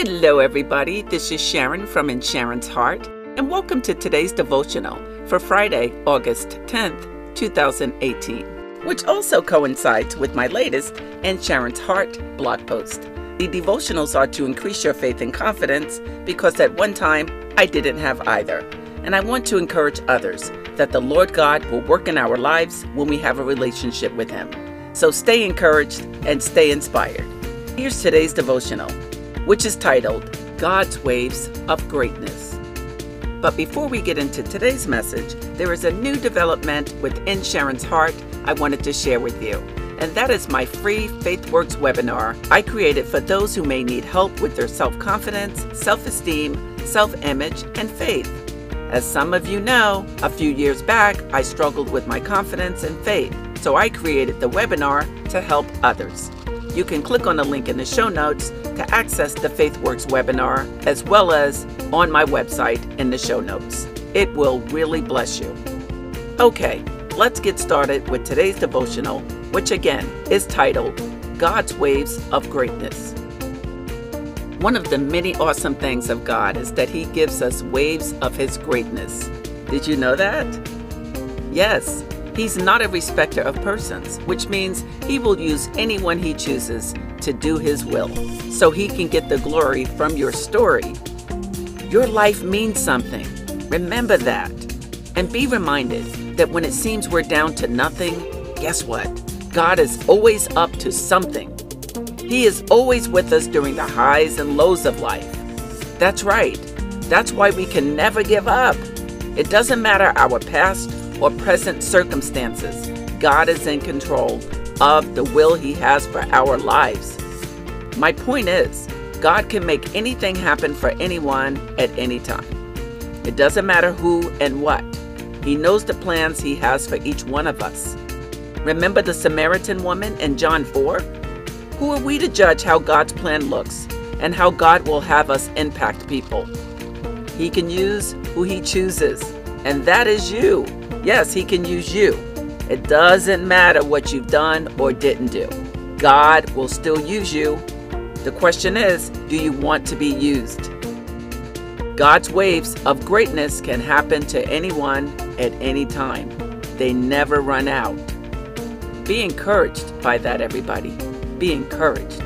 Hello, everybody. This is Sharon from In Sharon's Heart, and welcome to today's devotional for Friday, August 10th, 2018, which also coincides with my latest In Sharon's Heart blog post. The devotionals are to increase your faith and confidence because at one time I didn't have either, and I want to encourage others that the Lord God will work in our lives when we have a relationship with Him. So stay encouraged and stay inspired. Here's today's devotional which is titled God's Waves of Greatness. But before we get into today's message, there is a new development within Sharon's Heart I wanted to share with you. And that is my free FaithWorks webinar I created for those who may need help with their self confidence, self esteem, self image, and faith. As some of you know, a few years back, I struggled with my confidence and faith, so I created the webinar to help others. You can click on the link in the show notes to access the FaithWorks webinar as well as on my website in the show notes. It will really bless you. Okay, let's get started with today's devotional, which again is titled God's Waves of Greatness. One of the many awesome things of God is that He gives us waves of His greatness. Did you know that? Yes, He's not a respecter of persons, which means he will use anyone he chooses to do his will, so he can get the glory from your story. Your life means something. Remember that. And be reminded that when it seems we're down to nothing, guess what? God is always up to something. He is always with us during the highs and lows of life. That's right. That's why we can never give up. It doesn't matter our past or present circumstances, God is in control of the will He has for our lives. My point is, God can make anything happen for anyone at any time. It doesn't matter who and what. He knows the plans He has for each one of us. Remember the Samaritan woman in John 4? Who are we to judge how God's plan looks and how God will have us impact people? He can use who He chooses, and that is you. Yes, He can use you. It doesn't matter what you've done or didn't do. God will still use you. The question is do you want to be used? God's waves of greatness can happen to anyone at any time, they never run out. Be encouraged by that, everybody. Be encouraged.